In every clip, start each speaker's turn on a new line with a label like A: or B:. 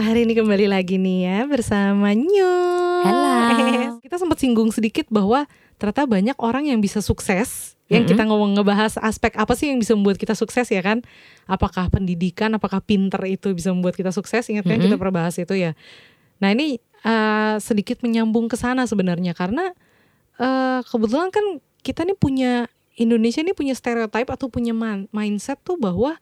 A: hari ini kembali lagi nih ya bersama Nyu.
B: Halo.
A: Kita sempat singgung sedikit bahwa ternyata banyak orang yang bisa sukses. Yang
B: Mm-mm.
A: kita ngomong ngebahas aspek apa sih yang bisa membuat kita sukses ya kan? Apakah pendidikan, apakah pinter itu bisa membuat kita sukses? Ingat kan
B: Mm-mm.
A: kita pernah bahas itu ya. Nah ini eh, sedikit menyambung ke sana sebenarnya karena eh, kebetulan kan kita nih punya Indonesia nih punya stereotip atau punya man- mindset tuh bahwa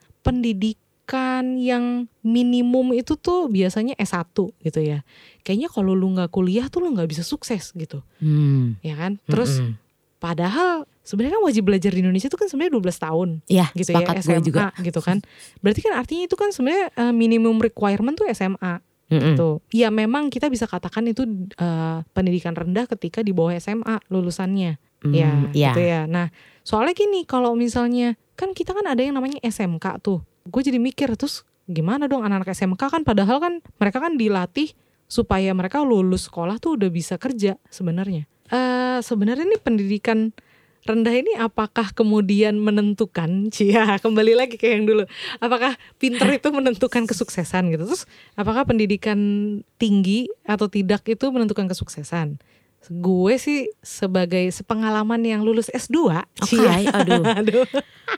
A: pendidikan yang minimum itu tuh biasanya S1 gitu ya. Kayaknya kalau lu nggak kuliah tuh lu nggak bisa sukses gitu,
B: Hmm.
A: ya kan? Terus
B: Mm-mm.
A: padahal sebenarnya kan wajib belajar di Indonesia itu kan sebenarnya 12 tahun
B: ya
A: gitu ya SMA
B: juga.
A: gitu kan. Berarti kan artinya itu kan sebenarnya eh, minimum requirement tuh SMA
B: Mm-mm.
A: tuh. Ya memang kita bisa katakan itu eh, pendidikan rendah ketika di bawah SMA lulusannya. Ya,
B: Hmm, ya.
A: gitu ya. Nah, soalnya gini, kalau misalnya kan kita kan ada yang namanya SMK tuh. Gue jadi mikir terus gimana dong anak-anak SMK kan? Padahal kan mereka kan dilatih supaya mereka lulus sekolah tuh udah bisa kerja sebenarnya. Eh sebenarnya ini pendidikan rendah ini apakah kemudian menentukan? Cia kembali lagi ke yang dulu. Apakah pinter itu menentukan kesuksesan gitu? Terus apakah pendidikan tinggi atau tidak itu menentukan kesuksesan gue sih sebagai sepengalaman yang lulus S2
B: Oke,
A: Cia.
B: aduh,
A: aduh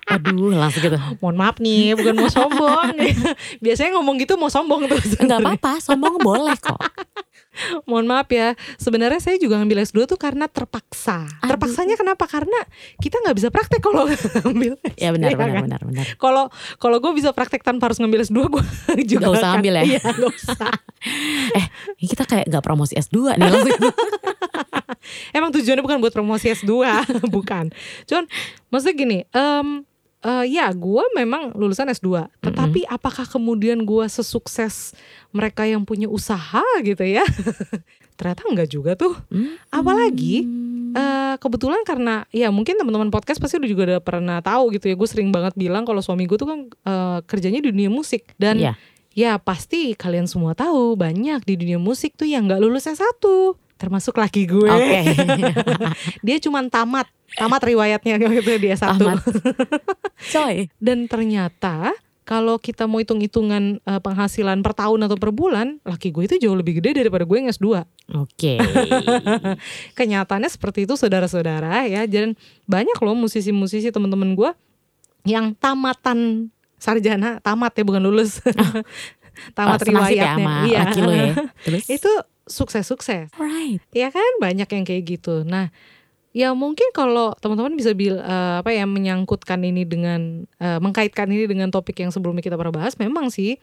B: aduh langsung gitu.
A: mohon maaf nih bukan mau sombong biasanya ngomong gitu mau sombong terus
B: Enggak apa-apa, sombong boleh kok.
A: mohon maaf ya sebenarnya saya juga ngambil S2 tuh karena terpaksa
B: Aduh.
A: terpaksanya kenapa karena kita nggak bisa praktek kalau ngambil
B: Ya benar,
A: Iya
B: benar,
A: kan?
B: benar, benar.
A: kalau kalau gue bisa praktek tanpa harus ngambil S2 gue juga
B: Nggak usah
A: akan-
B: ambil ya?
A: iya nggak usah
B: Ini kita kayak nggak promosi S2 nih langsung.
A: emang tujuannya bukan buat promosi S2 bukan cuman maksudnya gini em eh, ya gue memang lulusan S2 tetapi apakah kemudian gue sesukses mereka yang punya usaha gitu ya? Ternyata enggak juga tuh.
B: Hmm.
A: apalagi eh kebetulan karena ya mungkin teman-teman podcast pasti udah juga udah pernah tahu gitu ya. Gue sering banget bilang kalau suami gue tuh kan eh, kerjanya di dunia musik. Dan
B: Iya.
A: ya pasti kalian semua tahu banyak di dunia musik tuh yang nggak lulus S1 termasuk laki gue
B: Oke.
A: dia cuman tamat tamat riwayatnya gitu di S1
B: Tamat. Coy.
A: dan ternyata kalau kita mau hitung-hitungan eh, penghasilan per tahun atau per bulan laki gue itu jauh lebih gede daripada gue yang S2
B: Oke.
A: kenyataannya seperti itu saudara-saudara ya dan banyak loh musisi-musisi teman-teman gue yang tamatan sarjana tamat ya bukan lulus tamat
B: Oh, ya
A: riwayatnya
B: sama
A: iya
B: laki lo ya. Terus?
A: itu sukses-sukses.
B: Right.
A: ya kan? Banyak yang kayak gitu. Nah ya mungkin kalau teman-teman bisa bil eh, apa ya menyangkutkan ini dengan eh, mengkaitkan ini dengan topik yang sebelumnya kita pernah bahas memang sih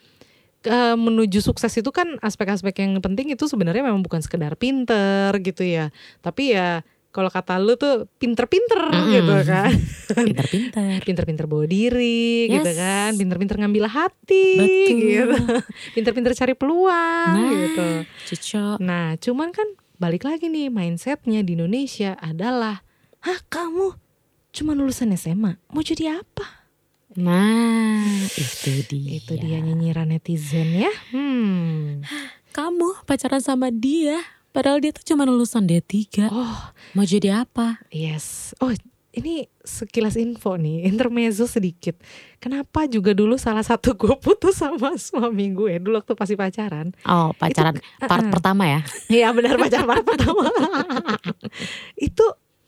A: eh, menuju sukses itu kan aspek-aspek yang penting itu sebenarnya memang bukan sekedar pinter gitu ya. Tapi ya kalau kata lu tuh pinter-pinter
B: Mm-mm.
A: gitu kan
B: Pinter-pinter.
A: pinter-pinter bawa diri gitu
B: Yes.
A: kan pinter-pinter ngambil hati
B: Betul.
A: gitu pinter-pinter cari peluang
B: Nah.
A: gitu
B: Cocok.
A: Nah, cuman kan balik lagi nih mindsetnya di Indonesia adalah, hah kamu cuma lulusan SMA, mau jadi apa?
B: Nah, itu dia.
A: Itu dia nyinyiran netizen ya. Hmm.
B: Kamu pacaran sama dia, padahal dia tuh cuma lulusan D3.
A: Oh,
B: Mau jadi apa?
A: yes. Oh, ini sekilas info nih, intermezzo sedikit. Kenapa juga dulu salah satu gue putus sama suami gue dulu waktu pasti pacaran.
B: Oh, pacaran part
A: uh-uh.
B: pertama ya.
A: Iya benar pacaran part pertama. itu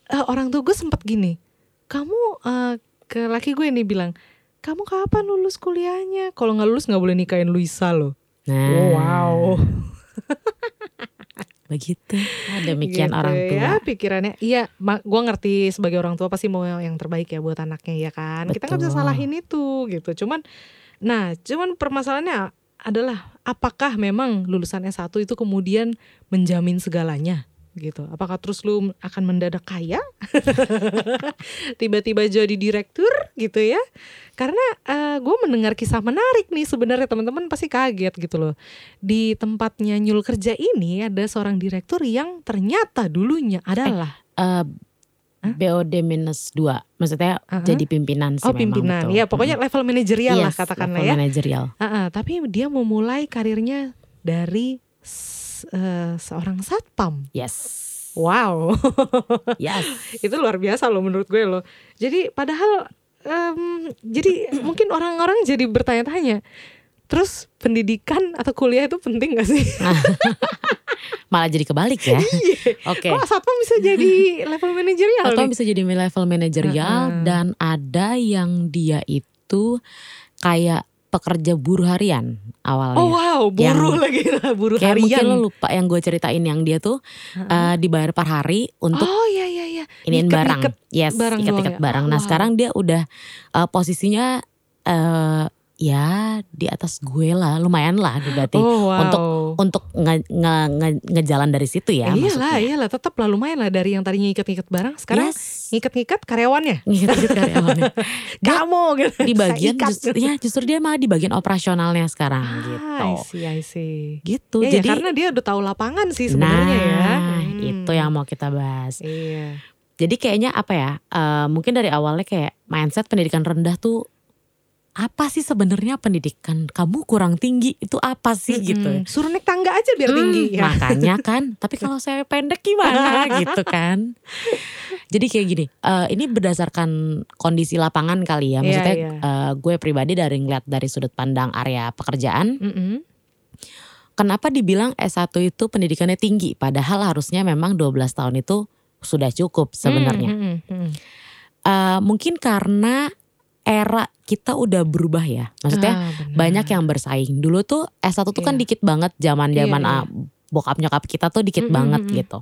A: eh, orang tua gue sempat gini, kamu eh, ke laki gue nih bilang, kamu kapan lulus kuliahnya? Kalau nggak lulus nggak boleh nikahin Luisa loh.
B: Nah,
A: Wow.
B: Begitu. Ah, Demikian
A: Gitu
B: orang tua.
A: Ya, pikirannya. Iya, gue ngerti sebagai orang tua pasti mau yang terbaik ya buat anaknya ya kan. Kita nggak bisa
B: Betul.
A: salahin itu gitu. Cuman, nah, cuman permasalahannya adalah apakah memang lulusan S1 itu kemudian menjamin segalanya gitu. Apakah terus lu akan mendadak kaya? Tiba-tiba jadi direktur gitu ya. Karena gue mendengar kisah menarik nih sebenarnya teman-teman pasti kaget gitu loh. Di tempatnya Nyul kerja ini ada seorang direktur yang ternyata dulunya adalah
B: Eh, BOD minus 2 Maksudnya
A: Uh-huh.
B: jadi pimpinan sih
A: oh
B: memang
A: pimpinan.
B: betul.
A: Ya pokoknya level manajerial lah
B: Yes,
A: katakanlah
B: level
A: ya.
B: manajerial.
A: Ah, ah, tapi dia memulai karirnya dari eh, seorang satpam.
B: Yes.
A: Wow.
B: Yes.
A: itu luar biasa loh menurut gue loh. Jadi padahal em, jadi mungkin orang-orang jadi bertanya-tanya, Terus pendidikan atau kuliah itu penting gak sih?
B: Malah jadi kebalik ya. Oke.
A: Kok satpam bisa jadi level manajerial nih?
B: bisa jadi level manajerial
A: Heeh.
B: dan ada yang dia itu kayak pekerja buruh harian awalnya.
A: Oh wow, buruh lagi buruh
B: Kayak mungkin
A: harian.
B: lo lupa yang gue ceritain yang dia tuh eh, dibayar per hari untuk
A: oh iya iya iya.
B: iniin barang. Yes,
A: barang
B: ikat-ikat
A: ya?
B: barang. Nah,
A: wow.
B: sekarang dia udah eh, posisinya eh ya di atas gue lah, lumayan lah berarti.
A: Oh wow.
B: Untuk untuk nge, nge- nge- ngejalan dari situ ya
A: iyalah,
B: maksudnya.
A: iyalah, tetap lah lumayan lah dari yang tadinya iket-iket barang, sekarang
B: Yes.
A: ngiket-ngiket karyawannya.
B: Ngikat-ngikat karyawannya. Dia
A: Kamu gitu.
B: di bagian justru, ya justru dia malah di bagian operasionalnya sekarang
A: Ah,
B: gitu.
A: I see, I see.
B: Gitu.
A: Ya, ya,
B: Jadi
A: karena dia udah tahu lapangan sih sebenarnya ya.
B: nah,
A: Hmm.
B: itu yang mau kita bahas.
A: Iya.
B: Jadi kayaknya apa ya? eh, mungkin dari awalnya kayak mindset pendidikan rendah tuh apa sih sebenarnya pendidikan kamu kurang tinggi itu apa sih gitu ya.
A: Mm-mm. Suruh naik tangga aja biar
B: Hmm,
A: tinggi ya.
B: Makanya kan, tapi kalau saya pendek gimana gitu kan. Jadi kayak gini, eh, ini berdasarkan kondisi lapangan kali ya.
A: Iya,
B: Maksudnya
A: iya.
B: eh, gue pribadi dari ngeliat dari sudut pandang area pekerjaan,
A: Mm-mm.
B: kenapa dibilang S1 itu pendidikannya tinggi padahal harusnya memang 12 tahun itu sudah cukup sebenarnya.
A: Mm, mm, mm.
B: Eh, mungkin karena era kita udah berubah ya. Maksudnya
A: Ah,
B: banyak yang bersaing. Dulu tuh S1 tuh kan
A: Iya.
B: dikit banget zaman-zaman
A: Iya,
B: ah, bokap nyokap kita tuh dikit
A: Mm, mm,
B: banget gitu.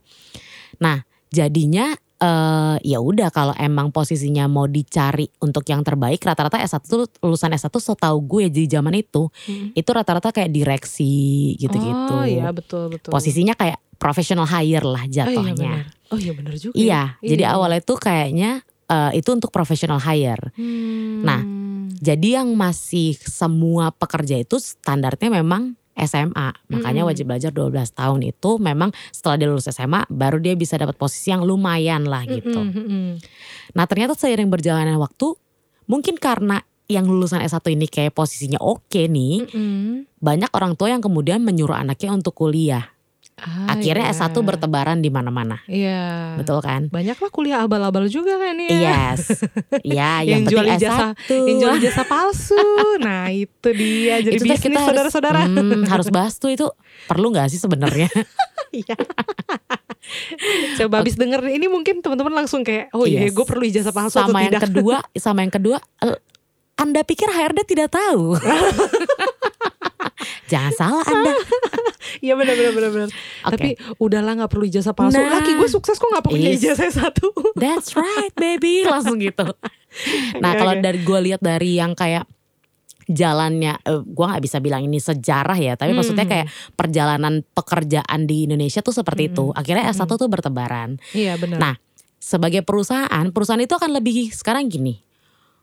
B: Nah, jadinya eh ya udah kalau emang posisinya mau dicari untuk yang terbaik rata-rata S1 tuh lulusan S1 setahu gue di zaman itu
A: Mm.
B: itu rata-rata kayak direksi gitu-gitu.
A: Oh iya betul betul.
B: Posisinya kayak professional hire lah
A: Oh iya
B: jatuhnya.
A: benar. Oh iya benar juga.
B: Iya,
A: ya.
B: jadi
A: Iya.
B: awalnya tuh kayaknya eh, itu untuk professional hire.
A: Hmm.
B: Nah, Jadi yang masih semua pekerja itu standarnya memang SMA. Makanya
A: Mm-mm.
B: wajib belajar 12 tahun itu memang setelah dia lulus SMA baru dia bisa dapat posisi yang lumayan lah gitu.
A: Mm-mm, mm-mm.
B: Nah, ternyata seiring berjalannya waktu mungkin karena yang lulusan S1 ini kayak posisinya oke nih,
A: Mm-mm.
B: banyak orang tua yang kemudian menyuruh anaknya untuk kuliah.
A: Ah,
B: Akhirnya
A: iya.
B: S1 bertebaran di mana-mana.
A: Iya.
B: Betul kan?
A: Banyak lah kuliah abal-abal juga kan ya.
B: Yes. Iya, yang,
A: Yang jual ijazah-
B: S1.
A: Yang jual ijazah palsu. Nah itu dia jadi
B: Itu
A: bisnis
B: kita harus-
A: saudara-saudara.
B: Hmm, harus bahas tuh itu perlu nggak sih sebenarnya?
A: Iya. Coba habis denger ini mungkin teman-teman langsung kayak oh iya
B: Yes.
A: gue perlu ijazah palsu atau
B: sama yang
A: tidak.
B: kedua, sama yang kedua, Anda pikir HRD tidak tahu? Jangan salah Anda.
A: Iya benar benar benar benar.
B: Oke.
A: Tapi udahlah nggak perlu ijazah palsu.
B: Nah.
A: Laki gue sukses kok nggak punya
B: Is.
A: ijazah satu.
B: That's right, baby, langsung gitu. Nah,
A: Oke,
B: kalau
A: oke.
B: dari gue lihat dari yang kayak jalannya, eh, gue nggak bisa bilang ini sejarah ya, tapi
A: Hmm.
B: maksudnya kayak perjalanan pekerjaan di Indonesia tuh seperti
A: Hmm.
B: itu. Akhirnya S1
A: Hmm.
B: tuh bertebaran.
A: Iya benar.
B: Nah, sebagai perusahaan, perusahaan itu akan lebih sekarang gini.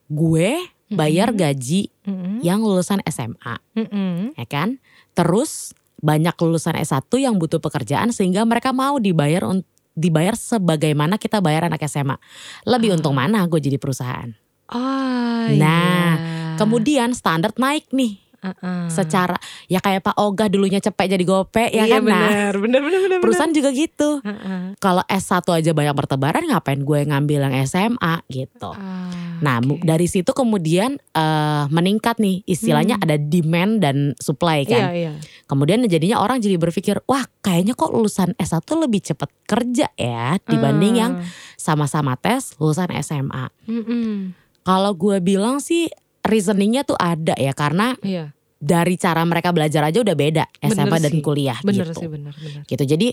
B: Gue bayar gaji
A: Mm-mm.
B: yang lulusan SMA,
A: Mm-mm.
B: ya kan? Terus banyak lulusan S1 yang butuh pekerjaan sehingga mereka mau dibayar dibayar sebagaimana kita bayar anak SMA. Lebih
A: Ah.
B: untung mana gue jadi perusahaan.
A: Ah,
B: Nah,
A: iya.
B: Kemudian standar naik nih
A: Uh-uh.
B: secara ya kayak Pak Oga dulunya cepet jadi gope ya
A: iya,
B: kan. Nah,
A: benar, benar, benar, benar.
B: perusahaan juga gitu.
A: Uh-uh.
B: Kalau S1 aja banyak bertebaran ngapain gue ngambil yang SMA gitu.
A: Ah,
B: Nah,
A: oke.
B: dari situ kemudian eh, meningkat nih istilahnya
A: Hmm.
B: ada demand dan supply
A: Iya,
B: kan.
A: iya.
B: Kemudian jadinya orang jadi berpikir, wah kayaknya kok lulusan S1 lebih cepat kerja ya dibanding yang
A: Ah.
B: sama-sama tes lulusan SMA.
A: Mm-mm.
B: Kalau gue bilang sih reasoningnya tuh ada ya karena
A: Iya,
B: dari cara mereka belajar aja udah beda SMA
A: Bener
B: dan
A: sih.
B: kuliah
A: benar
B: gitu.
A: sih, benar, benar.
B: Gitu. Jadi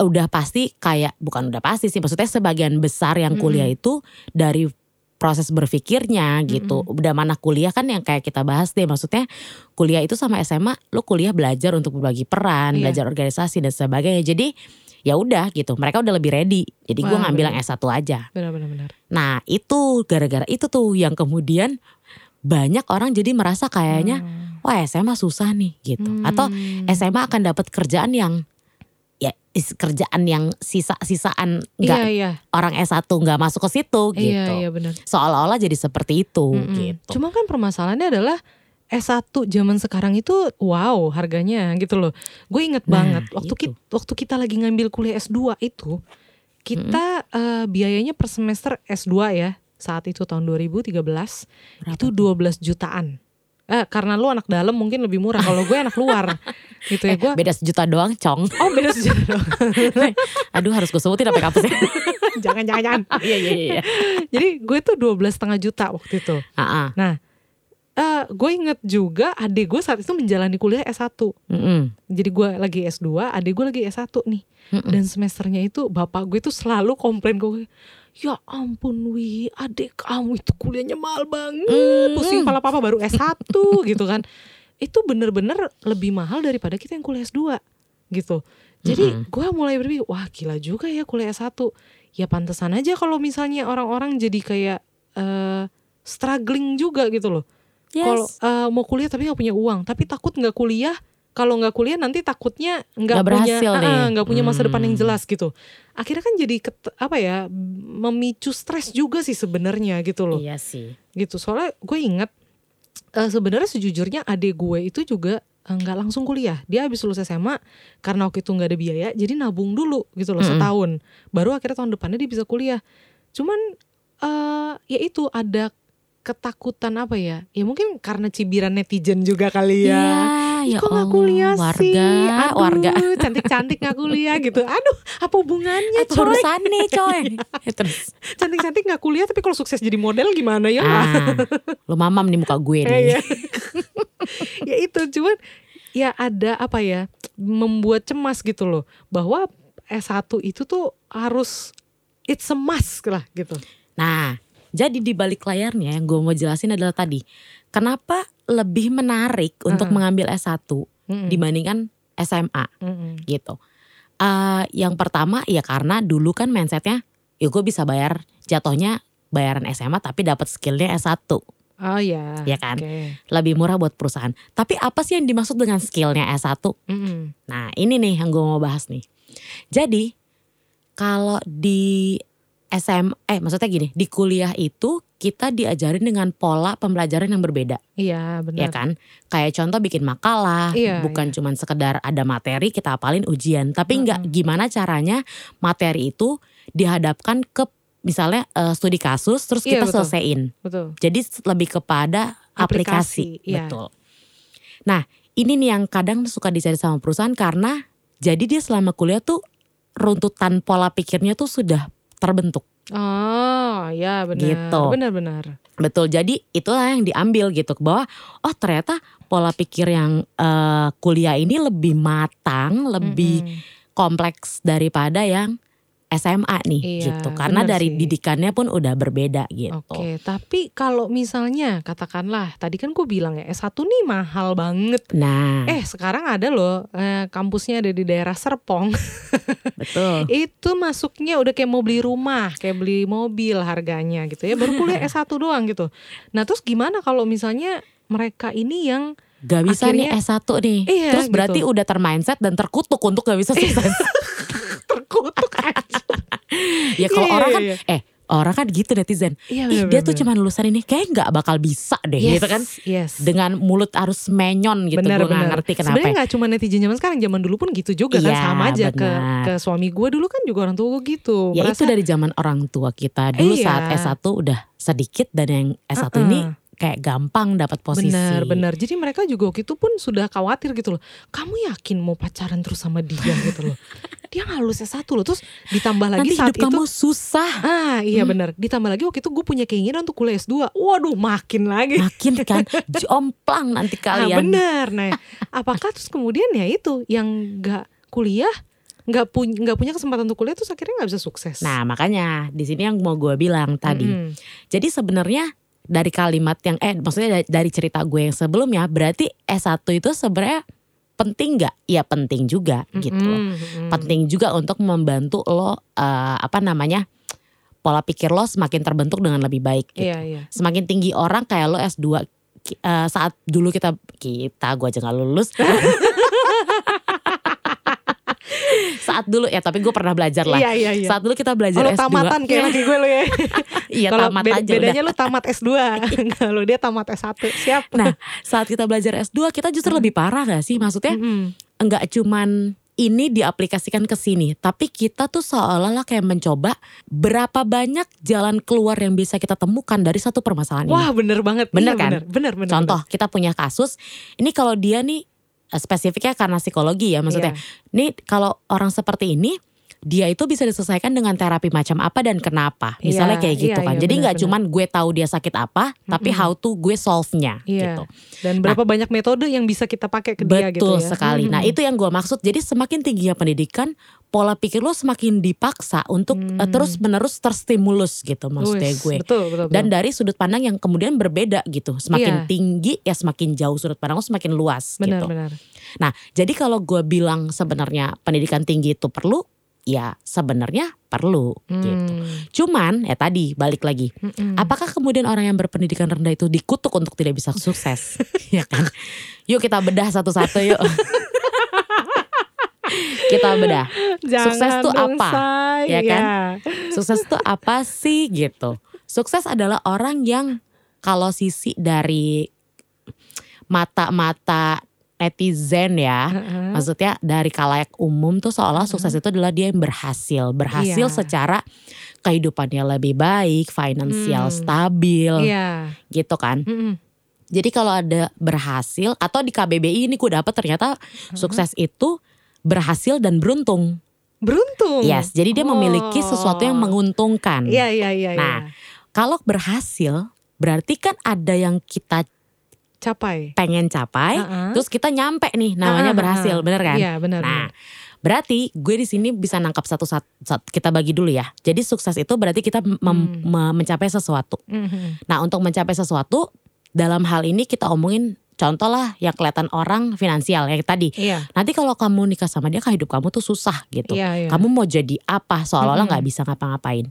B: udah pasti kayak bukan udah pasti sih maksudnya sebagian besar yang kuliah itu dari proses berpikirnya gitu. Udah mana kuliah kan yang kayak kita bahas deh maksudnya kuliah itu sama SMA lu kuliah belajar untuk berbagi peran,
A: Iya.
B: belajar organisasi dan sebagainya. Jadi ya udah gitu. Mereka udah lebih ready. Jadi gue ngambil
A: bener.
B: yang S1 aja.
A: Benar, benar, benar.
B: Nah, itu gara-gara itu tuh yang kemudian banyak orang jadi merasa kayaknya
A: Hmm.
B: wah SMA susah nih gitu. Atau
A: Hmm.
B: SMA akan dapat kerjaan yang ya kerjaan yang sisa-sisaan nggak
A: Iya, iya.
B: orang S1 nggak masuk ke situ gitu.
A: Iya, iya benar.
B: Seolah-olah jadi seperti itu
A: Mm-mm.
B: gitu.
A: Cuma kan permasalahannya adalah S1 zaman sekarang itu wow harganya gitu loh. Gue inget
B: Nah,
A: banget waktu
B: itu.
A: kita waktu kita lagi ngambil kuliah S2 itu kita eh, biayanya per semester S2 ya saat itu tahun 2013
B: Berapa
A: itu 12 jutaan. Eh, karena lu anak dalam mungkin lebih murah. Kalau gue anak luar, gitu ya. Gue
B: Beda sejuta doang, cong.
A: oh beda sejuta doang.
B: Aduh harus gue sebutin apa kampusnya.
A: jangan jangan jangan.
B: Iya iya iya.
A: Jadi gue tuh 12 setengah juta waktu itu.
B: Ah, ah.
A: Nah, eh gue inget juga adik gue saat itu menjalani kuliah S1.
B: Mm-mm.
A: Jadi gue lagi S2, adik gue lagi S1 nih.
B: Mm-mm.
A: Dan semesternya itu bapak gue tuh selalu komplain ke gue. Ya ampun Wi, adik kamu itu kuliahnya mahal banget.
B: Mm.
A: Pusing kepala papa baru S1 gitu kan. Itu bener-bener lebih mahal daripada kita yang kuliah S2 gitu. Jadi
B: Mm-mm.
A: gue mulai berpikir, wah gila juga ya kuliah S1. Ya pantesan aja kalau misalnya orang-orang jadi kayak eh struggling juga gitu loh.
B: Yes.
A: Kalau eh, mau kuliah tapi nggak punya uang, tapi takut nggak kuliah. Kalau nggak kuliah nanti takutnya nggak punya, nggak punya masa depan yang
B: Hmm.
A: jelas gitu. Akhirnya kan jadi ket- apa ya memicu stres juga sih sebenarnya gitu loh.
B: Iya sih.
A: Gitu. Soalnya gue inget eh, sebenarnya sejujurnya adik gue itu juga eh, nggak langsung kuliah. Dia habis lulus SMA karena waktu itu nggak ada biaya, jadi nabung dulu gitu loh
B: Mm-mm.
A: setahun. Baru akhirnya tahun depannya dia bisa kuliah. Cuman eh ya itu ada ketakutan apa ya? Ya mungkin karena cibiran netizen juga kali ya.
B: Iya, ya
A: kok nggak kuliah
B: warga,
A: sih? Aduh,
B: warga.
A: cantik-cantik nggak kuliah gitu. Aduh, apa hubungannya
B: Apa
A: coy?
B: urusannya coy? Ya, Terus,
A: Cantik-cantik nggak kuliah tapi kalau sukses jadi model gimana ya?
B: ah, lu mamam nih muka gue nih.
A: Iya. ya itu cuman ya ada apa ya membuat cemas gitu loh bahwa S1 itu tuh harus it's a must lah gitu.
B: Nah, jadi di balik layarnya yang gue mau jelasin adalah tadi, kenapa lebih menarik untuk
A: Heeh.
B: mengambil S1
A: Mm-mm.
B: dibandingkan SMA
A: Mm-mm.
B: gitu. Eh, yang pertama ya karena dulu kan mindsetnya, ya gue bisa bayar jatuhnya bayaran SMA tapi dapat skillnya S1
A: Oh ya.
B: Ya kan?
A: Oke.
B: lebih murah buat perusahaan. Tapi apa sih yang dimaksud dengan skillnya S1?
A: Mm-mm.
B: Nah ini nih yang gue mau bahas nih. Jadi kalau di SM, eh maksudnya gini, di kuliah itu kita diajarin dengan pola pembelajaran yang berbeda,
A: Iya benar.
B: ya kan? Kayak contoh bikin makalah,
A: Iya,
B: bukan cuman sekedar ada materi kita apalin ujian, tapi nggak gimana caranya materi itu dihadapkan ke misalnya eh, studi kasus, terus
A: Iya,
B: kita
A: betul.
B: selesaiin.
A: Betul.
B: Jadi lebih kepada aplikasi,
A: Aplikasi, iya.
B: betul. Nah, ini nih yang kadang suka dicari sama perusahaan karena jadi dia selama kuliah tuh runtutan pola pikirnya tuh sudah terbentuk.
A: Oh ya benar.
B: Gitu.
A: Benar-benar.
B: Betul. Jadi itulah yang diambil gitu bahwa oh ternyata pola pikir yang eh, kuliah ini lebih matang, lebih
A: Mm-mm.
B: kompleks daripada yang SMA nih
A: Iya,
B: gitu. Karena dari
A: sih.
B: didikannya pun udah berbeda gitu.
A: Oke, tapi kalau misalnya katakanlah tadi kan gue bilang ya S1 nih mahal banget.
B: Nah,
A: Eh sekarang ada loh eh, kampusnya ada di daerah Serpong.
B: betul.
A: itu masuknya udah kayak mau beli rumah, kayak beli mobil harganya gitu ya. Baru kuliah S1 doang gitu. Nah, terus gimana kalau misalnya mereka ini yang
B: Gak bisa nih
A: Akhirnya-
B: S1 nih.
A: Iya,
B: Terus berarti
A: gitu.
B: udah termindset dan terkutuk untuk gak bisa sukses.
A: terkutuk.
B: Ya kalau
A: Iya,
B: orang
A: iya,
B: kan
A: iya.
B: eh orang kan gitu netizen.
A: Iya,
B: Ih,
A: benar,
B: dia tuh
A: benar.
B: cuma lulusan ini kayak nggak bakal bisa deh
A: yes,
B: gitu kan.
A: Yes.
B: Dengan mulut harus menyon gitu.
A: benar
B: Gue gak ngerti kenapa.
A: Sebenarnya nggak cuma netizen zaman sekarang, zaman dulu pun gitu juga kan
B: Iya,
A: sama aja ke
B: benar.
A: ke suami gue dulu kan juga orang tua gue gitu.
B: ya itu
A: Merasa-
B: dari zaman orang tua kita. Dulu
A: Iya.
B: saat S1 udah sedikit dan yang S1
A: Uh-uh.
B: ini kayak gampang dapat posisi.
A: Benar, benar. Jadi mereka juga waktu itu pun sudah khawatir gitu loh. Kamu yakin mau pacaran terus sama dia gitu loh. Dia nggak lulus S1 loh. Terus ditambah lagi
B: Nanti
A: saat
B: hidup
A: itu
B: kamu susah.
A: Ah iya
B: Hmm.
A: benar. Ditambah lagi waktu itu gue punya keinginan untuk kuliah S2. Waduh makin lagi.
B: Makin kan jomplang nanti
A: Ah,
B: kalian.
A: benar. Nah, apakah terus kemudian ya itu yang nggak kuliah, nggak punya nggak punya kesempatan untuk kuliah terus akhirnya nggak bisa sukses.
B: Nah makanya di sini yang mau gue bilang tadi.
A: Mm-mm.
B: Jadi sebenarnya dari kalimat yang eh maksudnya dari, dari cerita gue yang sebelumnya berarti S1 itu sebenarnya penting nggak? Ya penting juga gitu
A: mm-mm.
B: Penting juga untuk membantu lo eh, apa namanya? pola pikir lo semakin terbentuk dengan lebih baik gitu.
A: Iya iya.
B: Semakin tinggi orang kayak lo S2 ki- eh, saat dulu kita kita gue aja nggak lulus. saat dulu ya tapi gue pernah belajar lah.
A: Iya iya iya.
B: Saat dulu kita belajar
A: Oh, lo
B: S2.
A: tamatan kayak lagi gue lo ya.
B: Iya tamat
A: be-
B: aja
A: bedanya
B: udah.
A: lu tamat S2. Kalau dia tamat S1. Siap.
B: Nah saat kita belajar S2 kita justru lebih parah gak sih? Maksudnya
A: Mm-mm.
B: enggak cuman ini diaplikasikan ke sini, tapi kita tuh seolah-olah kayak mencoba berapa banyak jalan keluar yang bisa kita temukan dari satu permasalahan ini.
A: Wah bener banget.
B: Bener
A: Iya,
B: kan?
A: Bener, bener, bener,
B: Contoh kita punya kasus, ini kalau dia nih spesifiknya karena psikologi ya maksudnya.
A: Iya.
B: Nih kalau orang seperti ini dia itu bisa diselesaikan dengan terapi macam apa dan kenapa. Misalnya
A: Iya,
B: kayak gitu
A: iya,
B: kan.
A: iya,
B: Jadi nggak cuman gue tahu dia sakit apa, tapi
A: Mm-mm.
B: how to gue solve-nya
A: Iya.
B: gitu.
A: Dan berapa banyak metode yang bisa kita pakai ke dia gitu
B: Betul
A: ya.
B: sekali. Nah
A: Mhm.
B: itu yang gue maksud. Jadi semakin tingginya pendidikan, pola pikir lo semakin dipaksa untuk eh,
A: Hmm.
B: terus menerus terstimulus gitu maksudnya
A: Wis,
B: gue.
A: Betul, betul, betul.
B: Dan dari sudut pandang yang kemudian berbeda gitu. Semakin
A: Iya.
B: tinggi ya semakin jauh sudut pandang lo semakin luas
A: benar,
B: gitu.
A: benar.
B: Nah, jadi kalau gue bilang sebenarnya pendidikan tinggi itu perlu, ya sebenarnya perlu gitu.
A: Hmm,
B: Cuman ya tadi balik lagi,
A: mm-mm.
B: apakah kemudian orang yang berpendidikan rendah itu dikutuk untuk tidak bisa sukses? ya kan? Yuk kita bedah satu-satu yuk. kita bedah. sukses
A: Jangan
B: tuh
A: dong,
B: apa?
A: Say.
B: Ya kan?
A: Iya.
B: Sukses itu apa sih gitu? Sukses adalah orang yang kalau sisi dari mata-mata netizen ya,
A: Heeh.
B: maksudnya dari kalayak umum tuh seolah sukses itu adalah dia yang berhasil, berhasil
A: Iya.
B: secara kehidupannya lebih baik, finansial
A: Hmm.
B: stabil,
A: Iya.
B: gitu kan.
A: Mm-mm.
B: Jadi kalau ada berhasil atau di KBBI ini gue dapet ternyata sukses itu berhasil dan beruntung.
A: Beruntung.
B: Yes, jadi dia memiliki sesuatu yang
A: Oh.
B: menguntungkan.
A: Iya, iya, iya.
B: Nah,
A: iya.
B: Kalau berhasil berarti kan ada yang kita
A: capai.
B: pengen capai,
A: Heeh.
B: terus kita nyampe nih namanya
A: Ah, ah,
B: berhasil, bener kan?
A: Iya, benar.
B: Nah, berarti gue di sini bisa nangkap satu sat, sat- kita bagi dulu ya. Jadi sukses itu berarti kita mem-
A: Hmm.
B: me- mencapai sesuatu.
A: Mhm.
B: Nah, untuk mencapai sesuatu dalam hal ini kita omongin contoh lah yang kelihatan orang finansial ya tadi.
A: Iya.
B: Nanti kalau kamu nikah sama dia kan hidup kamu tuh susah gitu.
A: Iya, iya.
B: Kamu mau jadi apa seolah-olah
A: Mm-mm.
B: nggak bisa ngapa-ngapain.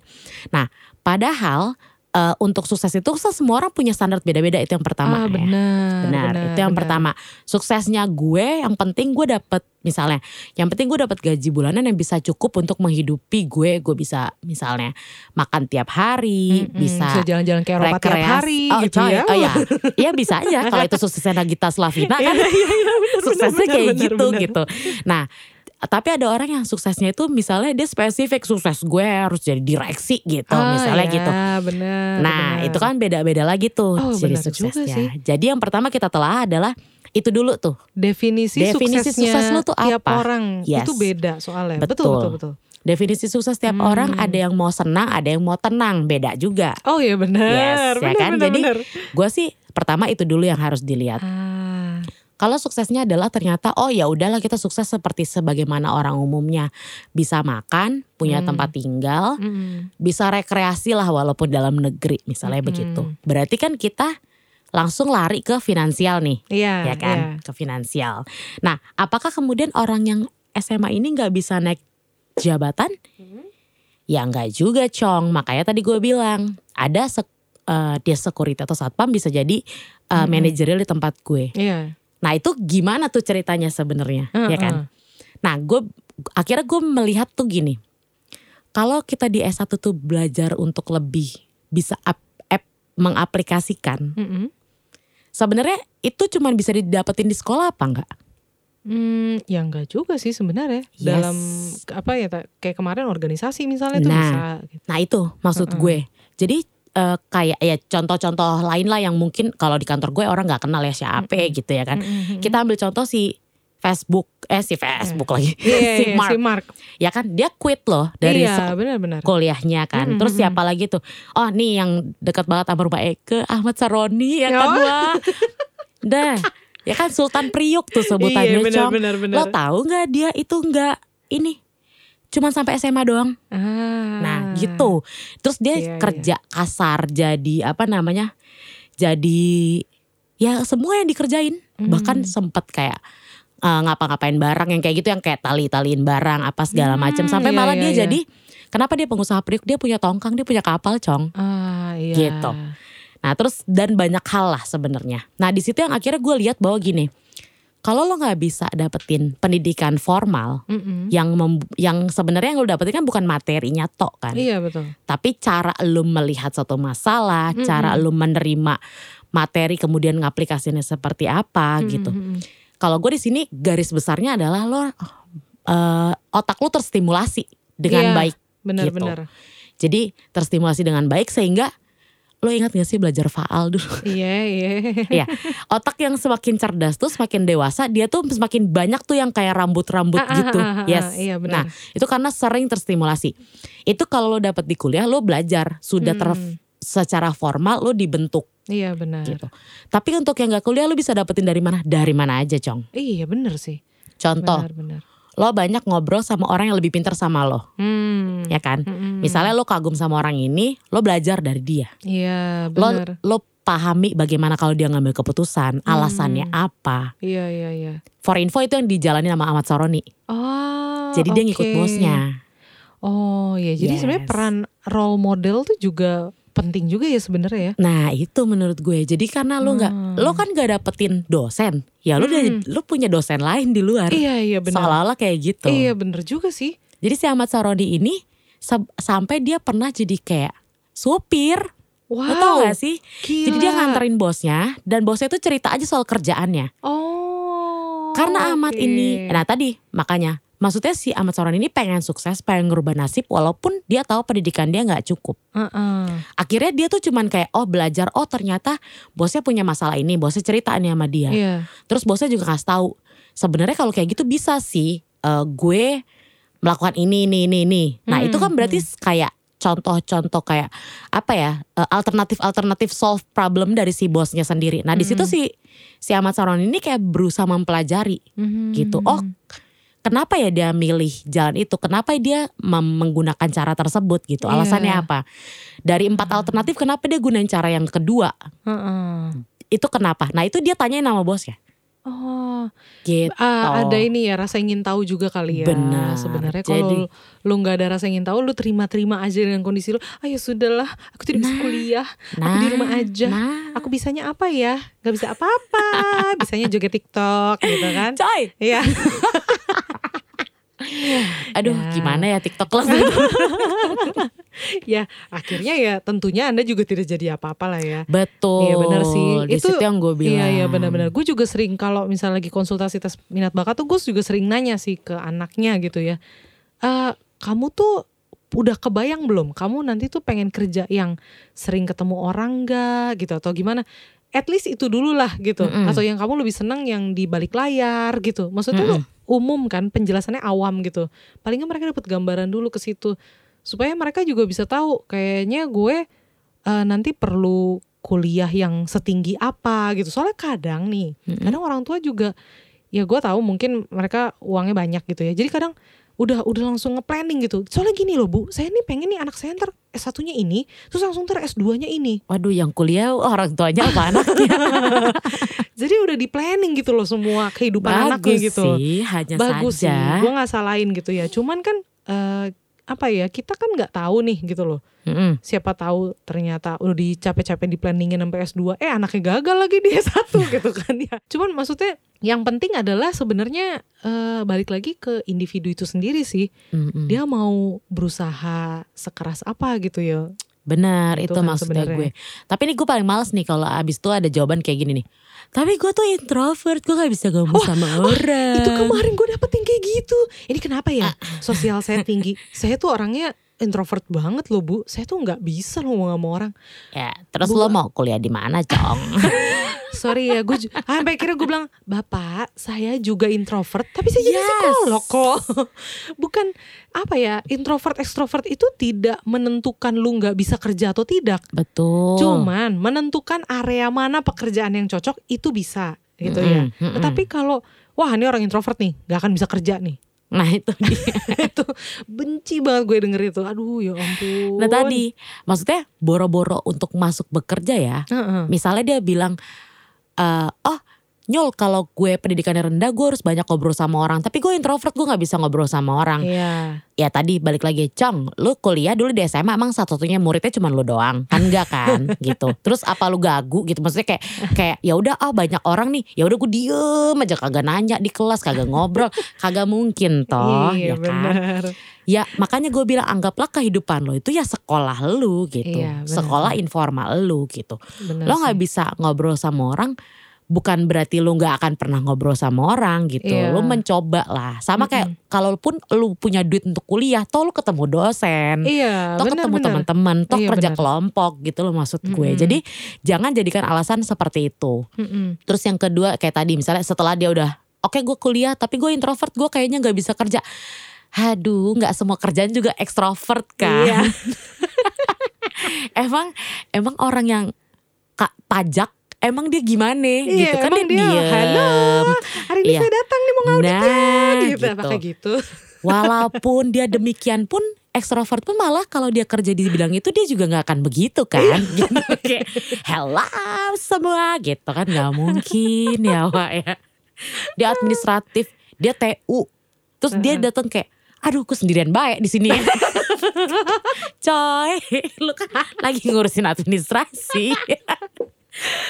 B: Nah, padahal eh, untuk sukses itu semua orang punya standar beda-beda itu yang pertama
A: ah,
B: ya.
A: benar.
B: Benar, itu yang
A: benar.
B: pertama. Suksesnya gue yang penting gue dapet misalnya, yang penting gue dapat gaji bulanan yang bisa cukup untuk menghidupi gue. Gue bisa misalnya makan tiap hari,
A: Mm-mm,
B: bisa
A: jalan-jalan ke Eropa tiap hari
B: oh,
A: gitu
B: coy,
A: ya.
B: Oh ya, iya bisa aja kalau itu suksesnya Nagita Slavina kan
A: Iya, iya, iya,
B: suksesnya kayak gitu gitu. Nah, tapi ada orang yang suksesnya itu misalnya dia spesifik sukses gue harus jadi direksi gitu,
A: Ah,
B: misalnya
A: ya,
B: gitu.
A: benar.
B: Nah,
A: benar.
B: itu kan beda-beda lagi tuh
A: Oh,
B: jadi suksesnya.
A: sih.
B: Jadi yang pertama kita telah adalah itu dulu tuh.
A: definisi,
B: Definisi
A: suksesnya
B: sukses lu tuh
A: tiap
B: apa?
A: orang
B: Yes.
A: itu beda soalnya.
B: Betul.
A: Betul, betul, betul.
B: Definisi sukses tiap
A: Hmm.
B: orang ada yang mau senang, ada yang mau tenang, beda juga.
A: Oh iya benar.
B: Yes, ya kan?
A: benar,
B: Jadi. Gue sih pertama itu dulu yang harus dilihat.
A: Ah,
B: Kalau suksesnya adalah ternyata oh ya udahlah kita sukses seperti sebagaimana orang umumnya bisa makan, punya
A: Hmm.
B: tempat tinggal,
A: mm,
B: bisa rekreasi lah walaupun dalam negeri misalnya
A: Mm-mm.
B: begitu. Berarti kan kita langsung lari ke finansial nih,
A: Iya,
B: ya kan?
A: iya.
B: Ke finansial. Nah, apakah kemudian orang yang SMA ini nggak bisa naik jabatan? Ya nggak juga, Cong. Makanya tadi gue bilang ada sek- eh, dia security atau satpam bisa jadi eh,
A: Mm-mm.
B: manajerial di tempat gue.
A: Iya.
B: Nah itu gimana tuh ceritanya sebenarnya,
A: Heeh.
B: ya kan? Nah gue akhirnya gue melihat tuh gini, kalau kita di S1 tuh belajar untuk lebih bisa ap, ap- mengaplikasikan,
A: Mm-mm.
B: sebenarnya itu cuma bisa didapetin di sekolah apa enggak?
A: Hmm, ya enggak juga sih sebenarnya
B: Yes.
A: dalam apa ya kayak kemarin organisasi misalnya tuh
B: Nah.
A: bisa gitu.
B: Nah itu maksud
A: Heeh.
B: gue. Jadi eh, kayak ya contoh-contoh lain lah yang mungkin kalau di kantor gue orang nggak kenal ya siapa
A: Mm-mm.
B: gitu ya kan.
A: Mm-mm.
B: Kita ambil contoh si Facebook, eh si Facebook lagi,
A: Iya, iya,
B: si
A: iya,
B: Mark,
A: si Mark.
B: ya kan dia quit loh dari
A: iya,
B: sek-
A: benar-benar.
B: kuliahnya kan.
A: Mm-mm,
B: Terus siapa lagi tuh? Oh nih yang dekat banget sama rumah Eke, Ahmad Saroni ya kan
A: Oh.
B: wah. Dah, ya kan Sultan Priuk tuh sebutannya
A: Iya, benar
B: Cong.
A: benar benar.
B: Lo tahu nggak dia itu nggak ini cuman sampai SMA doang.
A: Ah.
B: Nah gitu. Terus dia
A: Iya,
B: kerja kasar jadi apa namanya? Jadi ya semua yang dikerjain.
A: Hmm.
B: Bahkan sempet kayak eh, ngapa-ngapain barang yang kayak gitu yang kayak tali-taliin barang apa segala
A: Hmm,
B: macam sampai
A: iya,
B: malah
A: iya,
B: dia
A: iya.
B: jadi kenapa dia pengusaha priuk dia punya tongkang dia punya kapal cong
A: Ah, iya.
B: Gitu. nah terus dan banyak hal lah sebenarnya nah di situ yang akhirnya gue lihat bahwa gini kalau lo nggak bisa dapetin pendidikan formal
A: Mm-mm.
B: yang mem- yang sebenarnya yang lo dapetin kan bukan materinya tok kan
A: Iya betul.
B: tapi cara lu melihat satu masalah,
A: Mm-mm.
B: cara lu menerima materi kemudian ngaplikasinya seperti apa gitu.
A: Mm-mm.
B: Kalau gue di sini garis besarnya adalah lo eh, otak lu terstimulasi dengan
A: Iya,
B: baik.
A: Benar-benar.
B: Jadi terstimulasi dengan baik sehingga lo ingat gak sih belajar faal dulu?
A: Iya, iya.
B: Iya. Otak yang semakin cerdas tuh semakin dewasa, dia tuh semakin banyak tuh yang kayak rambut-rambut
A: Ah, ah,
B: gitu.
A: ah, ah, ah,
B: Yes.
A: Iya
B: Nah,
A: benar.
B: itu karena sering terstimulasi. Itu kalau lo dapet di kuliah lo belajar sudah ter
A: Hmm.
B: secara formal lo dibentuk
A: Iya benar.
B: gitu. Tapi untuk yang gak kuliah lo bisa dapetin dari mana? Dari mana aja, Cong.
A: Iya benar sih.
B: Contoh,
A: Benar-benar.
B: Lo banyak ngobrol sama orang yang lebih pintar sama lo,
A: Hmm.
B: ya kan?
A: Mm-mm.
B: Misalnya lo kagum sama orang ini, lo belajar dari dia.
A: Iya
B: Lo
A: benar.
B: lo pahami bagaimana kalau dia ngambil keputusan, alasannya
A: Hmm.
B: apa.
A: Iya iya iya.
B: For info itu yang dijalani sama Ahmad Saroni.
A: Oh.
B: Jadi dia ngikut bosnya.
A: Oh iya. Jadi sebenarnya
B: Yes.
A: peran role model tuh juga penting juga ya sebenarnya ya.
B: Nah itu menurut gue. Jadi karena lo nggak,
A: Hmm.
B: lo kan gak dapetin dosen, ya lo udah,
A: Hmm.
B: lo punya dosen lain di luar.
A: Iya iya benar.
B: Seolah-olah kayak gitu.
A: Iya benar juga sih.
B: Jadi si Ahmad Saroni ini sampai dia pernah jadi kayak supir.
A: Wow.
B: Lo tau gak sih?
A: Gila.
B: Jadi dia nganterin bosnya dan bosnya itu cerita aja soal kerjaannya.
A: Oh.
B: Karena Ahmad
A: oke.
B: ini, nah tadi makanya maksudnya si Ahmad Saroni ini pengen sukses, pengen ngerubah nasib walaupun dia tahu pendidikan dia nggak cukup.
A: Heeh.
B: Akhirnya dia tuh cuman kayak oh belajar, oh ternyata bosnya punya masalah ini, bosnya cerita nih sama dia.
A: Iya.
B: Terus bosnya juga kasih tahu sebenarnya kalau kayak gitu bisa sih eh, gue melakukan ini ini ini ini. Nah
A: Hmm,
B: itu kan berarti kayak contoh-contoh kayak apa ya eh, alternatif-alternatif solve problem dari si bosnya sendiri. Nah di situ
A: Hmm.
B: si si Ahmad Saroni ini kayak berusaha mempelajari
A: Mhm.
B: gitu. Oh kenapa ya dia milih jalan itu? Kenapa dia menggunakan cara tersebut gitu?
A: Iya.
B: Alasannya apa? Dari empat alternatif kenapa dia gunain cara yang kedua?
A: Heeh.
B: Itu kenapa? Nah itu dia tanyain nama bosnya.
A: Oh,
B: Gitu.
A: ah, ada ini ya rasa ingin tahu juga kali ya.
B: Benar.
A: Sebenarnya kalau lu nggak ada rasa ingin tahu, lu terima-terima aja dengan kondisi lu. Ah ya sudahlah, aku tidak bisa
B: Nah,
A: kuliah, aku di rumah aja.
B: Nah,
A: Aku bisanya apa ya? Gak bisa apa-apa. bisanya joget TikTok gitu kan?
B: coy.
A: Iya.
B: Aduh,
A: Ya.
B: gimana ya TikTok lo?
A: ya akhirnya ya tentunya anda juga tidak jadi apa-apa lah ya.
B: Betul.
A: Iya benar sih.
B: Di
A: Itu-
B: situ yang gue bilang.
A: Iya iya benar-benar. Gue juga sering kalau misalnya lagi konsultasi tes minat bakat tuh gue juga sering nanya sih ke anaknya gitu ya. Eh kamu tuh udah kebayang belum? Kamu nanti tuh pengen kerja yang sering ketemu orang gak gitu atau gimana? At least itu dulu lah gitu.
B: Mm-mm.
A: Atau yang kamu lebih senang yang di balik layar gitu. Maksudnya tuh umum kan penjelasannya awam gitu. Paling nggak mereka dapat gambaran dulu ke situ supaya mereka juga bisa tahu kayaknya gue eh, nanti perlu kuliah yang setinggi apa gitu. Soalnya kadang nih,
B: Mm-mm.
A: kadang orang tua juga ya gue tahu mungkin mereka uangnya banyak gitu ya. Jadi kadang udah udah langsung nge-planning gitu. Soalnya gini loh Bu, saya nih pengen nih anak saya ntar S1-nya ini, terus langsung ntar S2-nya ini.
B: Waduh, yang kuliah orang tuanya apa anaknya?
A: Jadi udah di planning gitu loh semua kehidupan anaknya
B: Bagus
A: gitu.
B: sih, hanya
A: Bagus sih,
B: saja.
A: gue nggak salahin gitu ya. Cuman kan eh, apa ya kita kan nggak tahu nih gitu loh.
B: Mm-mm.
A: Siapa tahu ternyata udah dicapek-capek di planningin sampai S2, eh anaknya gagal lagi di S1 gitu kan ya. Cuman maksudnya yang penting adalah sebenarnya eh, balik lagi ke individu itu sendiri sih.
B: Mm-mm.
A: Dia mau berusaha sekeras apa gitu ya.
B: Benar,
A: Itu
B: itu
A: kan
B: maksudnya gue. Tapi ini gue paling males nih kalau abis itu ada jawaban kayak gini nih. Tapi gue tuh introvert, gue gak bisa ngomong sama orang.
A: Itu kemarin gue dapet yang kayak gitu. Ini kenapa ya? Sosial saya tinggi. Saya tuh orangnya introvert banget loh bu. Saya tuh nggak bisa loh ngomong sama orang.
B: Ya, terus
A: Bu-
B: lo mau kuliah di mana, Cong?
A: Sorry ya, gue ah, sampai akhirnya gue bilang, bapak, saya juga introvert, tapi saya jadi
B: Yes.
A: psikolog kok. Bukan apa ya, introvert ekstrovert itu tidak menentukan lu nggak bisa kerja atau tidak.
B: Betul.
A: Cuman menentukan area mana pekerjaan yang cocok itu bisa, gitu ya.
B: Mm-mm, mm-mm.
A: Tetapi kalau wah ini orang introvert nih, nggak akan bisa kerja nih.
B: Nah itu dia.
A: itu benci banget gue denger itu. Aduh ya ampun.
B: Nah tadi, maksudnya boro-boro untuk masuk bekerja ya.
A: Heeh.
B: Misalnya dia bilang, eh, oh nyol kalau gue pendidikannya rendah gue harus banyak ngobrol sama orang. Tapi gue introvert gue gak bisa ngobrol sama orang.
A: Iya.
B: Ya tadi balik lagi, Cong, lu kuliah dulu di SMA emang satu-satunya muridnya cuma lu doang. Kan enggak kan gitu. Terus apa lu gagu gitu. Maksudnya kayak kayak ya udah ah banyak orang nih. Ya udah gue diem aja kagak nanya di kelas, kagak ngobrol. Kagak mungkin toh ya
A: iya
B: kan.
A: benar.
B: Ya makanya gue bilang anggaplah kehidupan lo itu ya sekolah lu gitu.
A: Iya,
B: sekolah informal lu gitu.
A: Benar
B: Lo nggak bisa ngobrol sama orang bukan berarti lu nggak akan pernah ngobrol sama orang gitu.
A: Iya.
B: Lu mencoba lah. Sama kayak kalaupun lu punya duit untuk kuliah, toh lu ketemu dosen.
A: Iya,
B: Toh
A: benar
B: ketemu teman-teman, toh
A: Iya,
B: kerja
A: benar.
B: kelompok gitu loh maksud gue.
A: Mm-mm.
B: Jadi jangan jadikan alasan seperti itu.
A: Mm-mm.
B: Terus yang kedua kayak tadi misalnya setelah dia udah oke gue kuliah tapi gue introvert gue kayaknya nggak bisa kerja. Aduh nggak semua kerjaan juga ekstrovert kan.
A: Iya.
B: emang emang orang yang kak pajak emang dia gimana gitu. Kan dia, diem.
A: halo, hari ini
B: Iya.
A: saya datang nih mau ngaudit
B: Nah,
A: gitu,
B: gitu.
A: apakah gitu?
B: Walaupun dia demikian pun ekstrovert pun malah kalau dia kerja di bidang itu dia juga nggak akan begitu
A: Iya.
B: kan gitu kayak hello semua gitu kan? Nggak mungkin ya Wak ya. Dia administratif dia TU terus dia datang kayak aduh aku sendirian baik di sini. Coy lu kan lagi ngurusin administrasi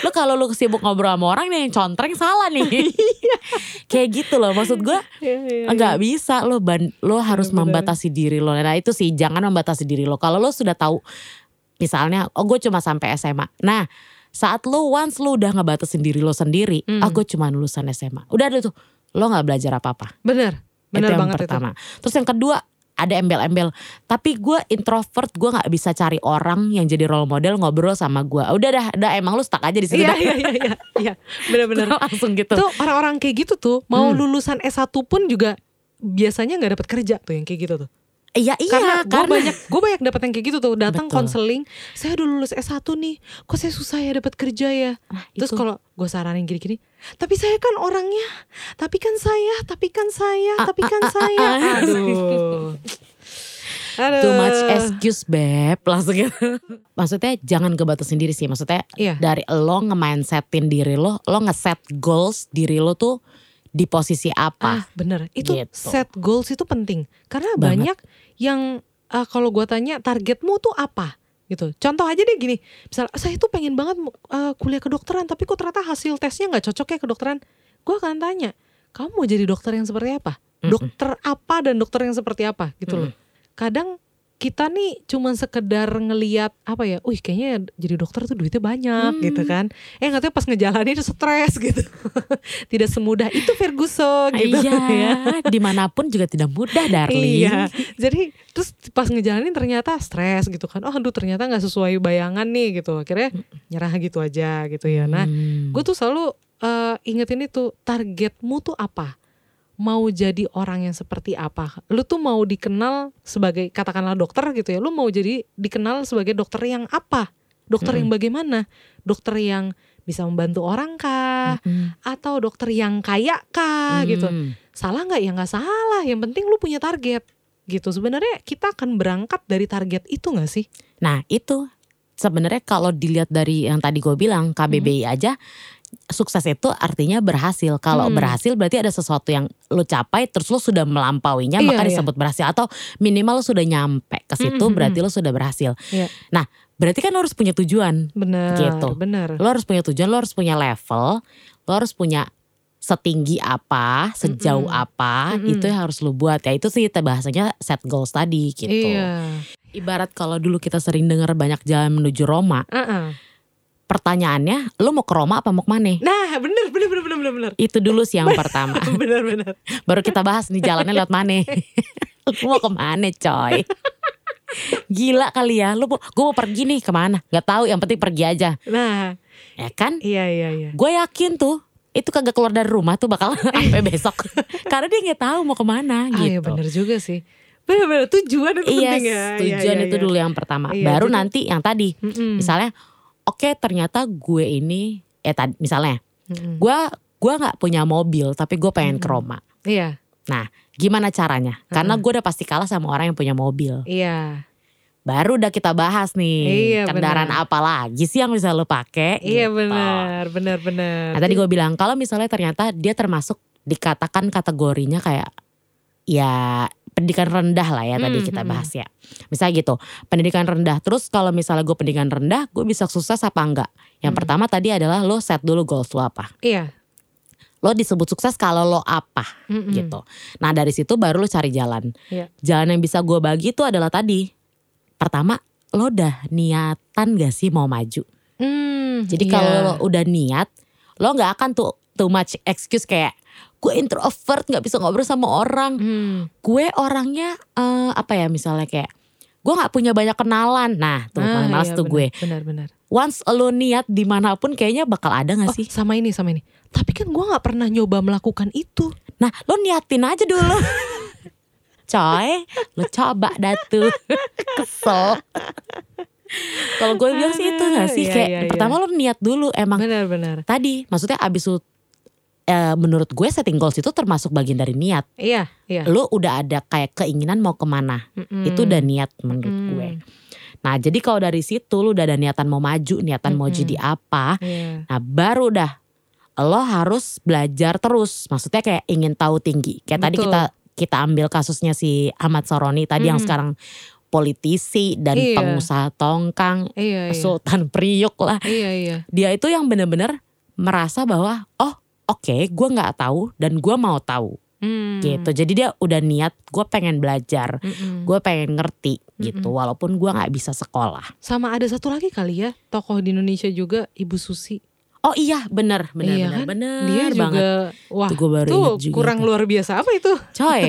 B: lu kalau lu sibuk ngobrol sama orang nih yang contreng salah nih. Kayak gitu loh maksud gue
A: Iya,
B: nggak bisa lo ban lo harus membatasi diri lo. Nah itu sih jangan membatasi diri lo. Kalau lo sudah tahu misalnya oh gue cuma sampai SMA nah saat lo once lo udah ngebatasin diri lo sendiri
A: Hmm.
B: ah gue cuma lulusan SMA udah ada tuh lo nggak belajar apa apa
A: Bener, bener
B: itu yang
A: banget
B: pertama. Terus yang kedua ada embel-embel tapi gue introvert gue nggak bisa cari orang yang jadi role model ngobrol sama gue udah dah dah emang lu stuck aja di
A: itu.
B: situ
A: Iya, iya, iya, iya, iya, bener-bener.
B: langsung gitu
A: Tuh orang-orang kayak gitu tuh mau
B: Hmm.
A: lulusan S1 pun juga biasanya nggak dapat kerja tuh yang kayak gitu tuh.
B: Iya iya
A: karena gue
B: karena
A: banyak gue banyak dapat yang kayak gitu tuh. Datang konseling saya udah lulus S1 nih. Kok saya susah ya dapat kerja ya?
B: Nah,
A: terus kalau gue saranin gini-gini tapi saya kan orangnya tapi kan saya tapi kan saya tapi kan saya. aduh aduh.
B: Too much excuse beb. Langsung gitu. Maksudnya jangan kebatasin diri sih. Maksudnya
A: Iya.
B: dari lo nge-mindsetin diri lo Lo nge-set goals diri lo tuh di posisi
A: ah
B: apa
A: bener. Itu
B: Gitu.
A: set goals itu penting. Karena
B: Banget.
A: banyak yang ah, kalau gue tanya targetmu tuh apa? Gitu. Contoh aja deh gini. Misal saya tuh pengen banget ah, kuliah kedokteran tapi kok ternyata hasil tesnya nggak cocok ya kedokteran? Gue akan tanya kamu mau jadi dokter yang seperti apa? Dokter apa dan dokter yang seperti apa? Gitu loh. Kadang kita nih cuman sekedar ngeliat apa ya, wih kayaknya jadi dokter tuh duitnya banyak
B: Hmm.
A: gitu kan. Eh nggak tahu pas ngejalanin stres gitu. Tidak semudah itu Ferguson gitu
B: Iya
A: ya.
B: Di mana pun juga tidak mudah darling
A: Iya, jadi terus pas ngejalanin ternyata stres gitu kan. Oh, aduh ternyata nggak sesuai bayangan nih gitu. Akhirnya nyerah gitu aja gitu ya. Nah,
B: Hmm.
A: gue tuh selalu eh, ingetin itu targetmu tuh apa? Mau jadi orang yang seperti apa? Lu tuh mau dikenal sebagai katakanlah dokter gitu ya. Lu mau jadi dikenal sebagai dokter yang apa? Dokter yang bagaimana? Dokter yang bisa membantu orang kah?
B: Mm-mm.
A: Atau dokter yang kaya kah gitu?
B: Hmm.
A: salah nggak ya nggak salah yang penting lu punya target gitu sebenarnya kita akan berangkat dari target itu nggak sih
B: Nah itu sebenarnya kalau dilihat dari yang tadi gue bilang KBBI aja sukses itu artinya berhasil. Kalau
A: Hmm.
B: berhasil berarti ada sesuatu yang lo capai terus lo sudah melampauinya
A: Iya,
B: maka
A: iya.
B: disebut berhasil atau minimal lo sudah nyampe ke situ
A: Hmm, hmm,
B: berarti lo sudah berhasil.
A: Iya.
B: Nah berarti kan lo harus punya tujuan.
A: benar
B: Gitu.
A: benar
B: Lo harus punya tujuan, lo harus punya level, lo harus punya setinggi apa, sejauh
A: Mm-mm.
B: apa,
A: Mm-mm.
B: itu yang harus lo buat ya itu sih bahasanya set goals tadi gitu.
A: iya
B: Ibarat kalau dulu kita sering dengar banyak jalan menuju Roma,
A: Uh-uh.
B: Pertanyaannya lo mau ke Roma apa mau ke mana?
A: nah benar benar benar benar benar benar
B: Itu dulu sih yang pertama.
A: benar benar
B: Baru kita bahas nih jalannya lewat mana. Lo mau ke mana coy? Gila kali ya, lo mau, gue mau pergi nih ke mana? Gak tahu, yang penting pergi aja.
A: nah
B: Ya kan?
A: iya iya iya
B: Gue yakin tuh itu kagak keluar dari rumah tuh bakal sampai besok. Karena dia nggak tahu mau ke mana
A: ah iya
B: gitu.
A: benar juga sih benar benar tujuan itu
B: Iya,
A: penting ya
B: tujuan
A: Iya, iya,
B: itu
A: iya.
B: dulu yang pertama.
A: Iya,
B: Baru
A: jadi-
B: nanti yang tadi,
A: Mm-mm.
B: misalnya, oke ternyata gue ini, eh tadi misalnya,
A: Mm-mm.
B: gue gue nggak punya mobil tapi gue pengen ke
A: Mm-mm.
B: Roma.
A: iya
B: Gimana caranya? Karena
A: Mm-mm.
B: gue udah pasti kalah sama orang yang punya mobil.
A: iya
B: Baru udah kita bahas nih,
A: Iya,
B: kendaraan apa lagi sih yang bisa lo pakai?
A: iya
B: gitu.
A: benar benar benar
B: Nah tadi gue bilang kalau misalnya ternyata dia termasuk dikatakan kategorinya kayak ya pendidikan rendah lah ya tadi
A: Hmm,
B: kita
A: hmm,
B: bahas ya. Misalnya gitu, pendidikan rendah. Terus kalau misalnya gue pendidikan rendah, gue bisa sukses apa enggak? Yang
A: Hmm.
B: pertama tadi adalah lo set dulu goals lo apa.
A: iya
B: Lo disebut sukses kalau lo apa
A: Mm-mm.
B: gitu. Nah dari situ baru lo cari jalan.
A: Iya.
B: Jalan yang bisa gue bagi itu adalah tadi. Pertama, lo udah niatan gak sih mau maju?
A: Hmm,
B: Jadi
A: iya.
B: kalau lo udah niat, lo nggak akan tuh too much excuse kayak gue introvert nggak bisa ngobrol sama orang
A: Hmm.
B: gue orangnya eh, apa ya misalnya kayak gue nggak punya banyak kenalan nah tuh
A: Ah,
B: males
A: iya,
B: tuh gue
A: Benar-benar.
B: once lo niat di mana pun kayaknya bakal ada
A: Oh,
B: gak sih
A: sama ini, sama ini. Tapi kan gue nggak pernah nyoba melakukan itu.
B: nah lo niatin aja dulu coy lo coba dah tuh kesel kalau gue bilang sih itu gak sih
A: Iya,
B: kayak
A: iya, iya.
B: pertama lo niat dulu emang
A: Benar-benar.
B: tadi maksudnya abis lu eh, menurut gue setting goals itu termasuk bagian dari niat
A: Iya, iya.
B: lo udah ada kayak keinginan mau ke mana
A: Mm-mm.
B: itu udah niat menurut
A: Mm.
B: gue nah jadi kalau dari situ lo udah ada niatan mau maju niatan mau
A: Mm-mm.
B: jadi apa
A: Iya.
B: nah baru dah lo harus belajar terus maksudnya kayak ingin tahu tinggi kayak tadi
A: Betul.
B: kita kita ambil kasusnya si Ahmad Soroni tadi yang
A: Mm.
B: sekarang politisi dan
A: Iya.
B: pengusaha tongkang
A: Iya, iya.
B: Sultan Priuk lah
A: Iya, iya.
B: dia itu yang bener-bener merasa bahwa oh oke gue nggak tahu dan gue mau tahu
A: Hmm.
B: gitu jadi dia udah niat gue pengen belajar
A: Mm-mm.
B: gue pengen ngerti gitu
A: Mm-mm.
B: walaupun gue nggak bisa sekolah
A: Sama ada satu lagi kali ya, tokoh di Indonesia juga Ibu Susi.
B: Oh iya bener bener
A: Iya
B: bener
A: kan?
B: bener
A: Dia juga
B: banget
A: wah,
B: Tuh gue baru
A: tuh
B: juga
A: kurang
B: tuh.
A: luar biasa apa itu?
B: coy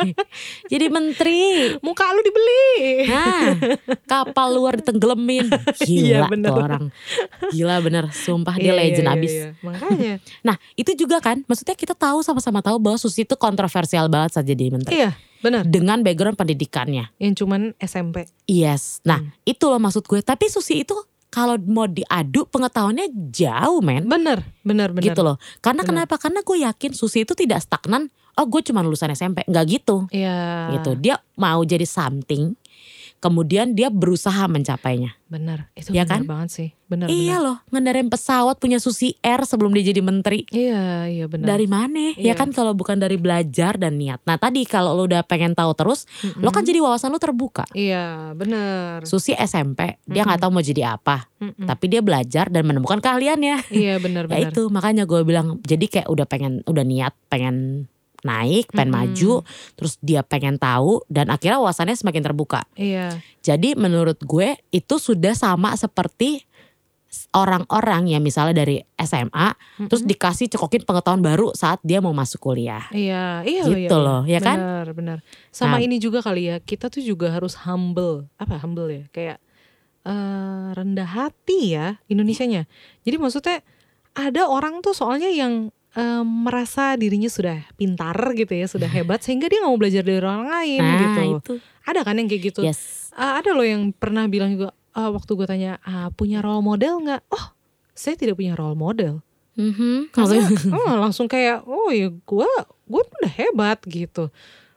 B: jadi menteri
A: Muka lu dibeli.
B: Nah, kapal luar ditenggelamin.
A: Iya,
B: Gila
A: bener.
B: tuh orang. Gila bener, sumpah dia
A: Iya,
B: legend
A: iya,
B: abis.
A: iya. Makanya.
B: Nah itu juga kan, maksudnya kita tahu sama-sama tahu bahwa Susi itu kontroversial banget saat jadi menteri.
A: iya, benar.
B: Dengan background pendidikannya.
A: Yang cuman SMP.
B: Yes. Nah
A: Hmm.
B: itu loh maksud gue. Tapi Susi itu kalau mau diadu pengetahuannya jauh men.
A: Benar, benar, benar.
B: Gitu loh. Karena
A: Bener.
B: kenapa? Karena gue yakin Susi itu tidak stagnan. Oh gue cuma lulusan SMP. Nggak gitu.
A: Iya.
B: Gitu. Dia mau jadi something. Kemudian dia berusaha mencapainya.
A: Benar. Itu
B: Iya
A: benar
B: kan?
A: banget sih. Benar,
B: Iya
A: benar.
B: loh, ngendarin pesawat punya Susi Air sebelum dia jadi menteri.
A: Iya, iya benar.
B: Dari mana? Ya
A: Iya.
B: kan kalau bukan dari belajar dan niat. Nah tadi kalau lo udah pengen tahu terus,
A: Mm-mm.
B: lo kan jadi wawasan lo terbuka.
A: Iya, benar.
B: Susi SMP, dia nggak tahu mau jadi apa,
A: Mm-mm.
B: tapi dia belajar dan menemukan keahliannya.
A: Iya, benar,
B: Ya
A: benar.
B: itu makanya gue bilang, jadi kayak udah pengen, udah niat pengen naik, pengen
A: Mm-mm.
B: maju, terus dia pengen tahu dan akhirnya wawasannya semakin terbuka.
A: Iya.
B: Jadi menurut gue itu sudah sama seperti orang-orang yang misalnya dari SMA terus
A: Mm-mm.
B: dikasih cekokin pengetahuan baru saat dia mau masuk kuliah.
A: Iya, iya
B: Gitu
A: iya,
B: loh, ya kan?
A: Benar, benar. Sama
B: Nah.
A: ini juga kali ya, kita tuh juga harus humble. Apa humble ya? Kayak eh, rendah hati ya Indonesianya. Jadi maksudnya ada orang tuh soalnya yang eh, merasa dirinya sudah pintar gitu ya, sudah hebat sehingga dia nggak mau belajar dari orang lain
B: Nah
A: gitu.
B: itu,
A: Ada kan yang kayak gitu.
B: yes.
A: Eh, ada loh yang pernah bilang juga eh, waktu gue tanya, ah, punya role model nggak? Oh, saya tidak punya role model.
B: Mhm.
A: Karena oh, langsung kayak oh ya gue gue udah hebat gitu.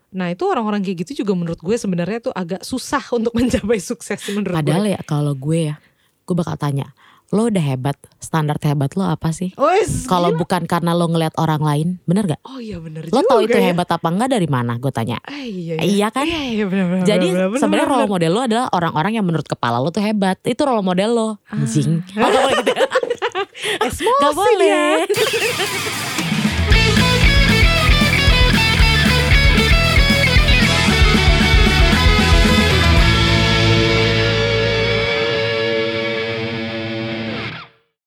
A: Nah itu orang-orang kayak gitu juga menurut gue sebenarnya tuh agak susah untuk mencapai sukses menurut
B: Padahal
A: gue.
B: ya kalau gue ya, gue bakal tanya, lo udah hebat, standar hebat lo apa sih?
A: Oh, is-
B: Kalau bukan karena lo ngeliat orang lain, bener gak?
A: oh iya bener
B: Lo tahu itu
A: ya.
B: hebat apa enggak dari mana? Gue tanya.
A: Ah, iya,
B: Iya kan?
A: Iya, iya bener, bener,
B: Jadi sebenarnya role model lo adalah orang-orang yang menurut kepala lo tuh hebat. Itu role model lo.
A: Ah.
B: Anjing. Oh, gak boleh gitu. Gak boleh.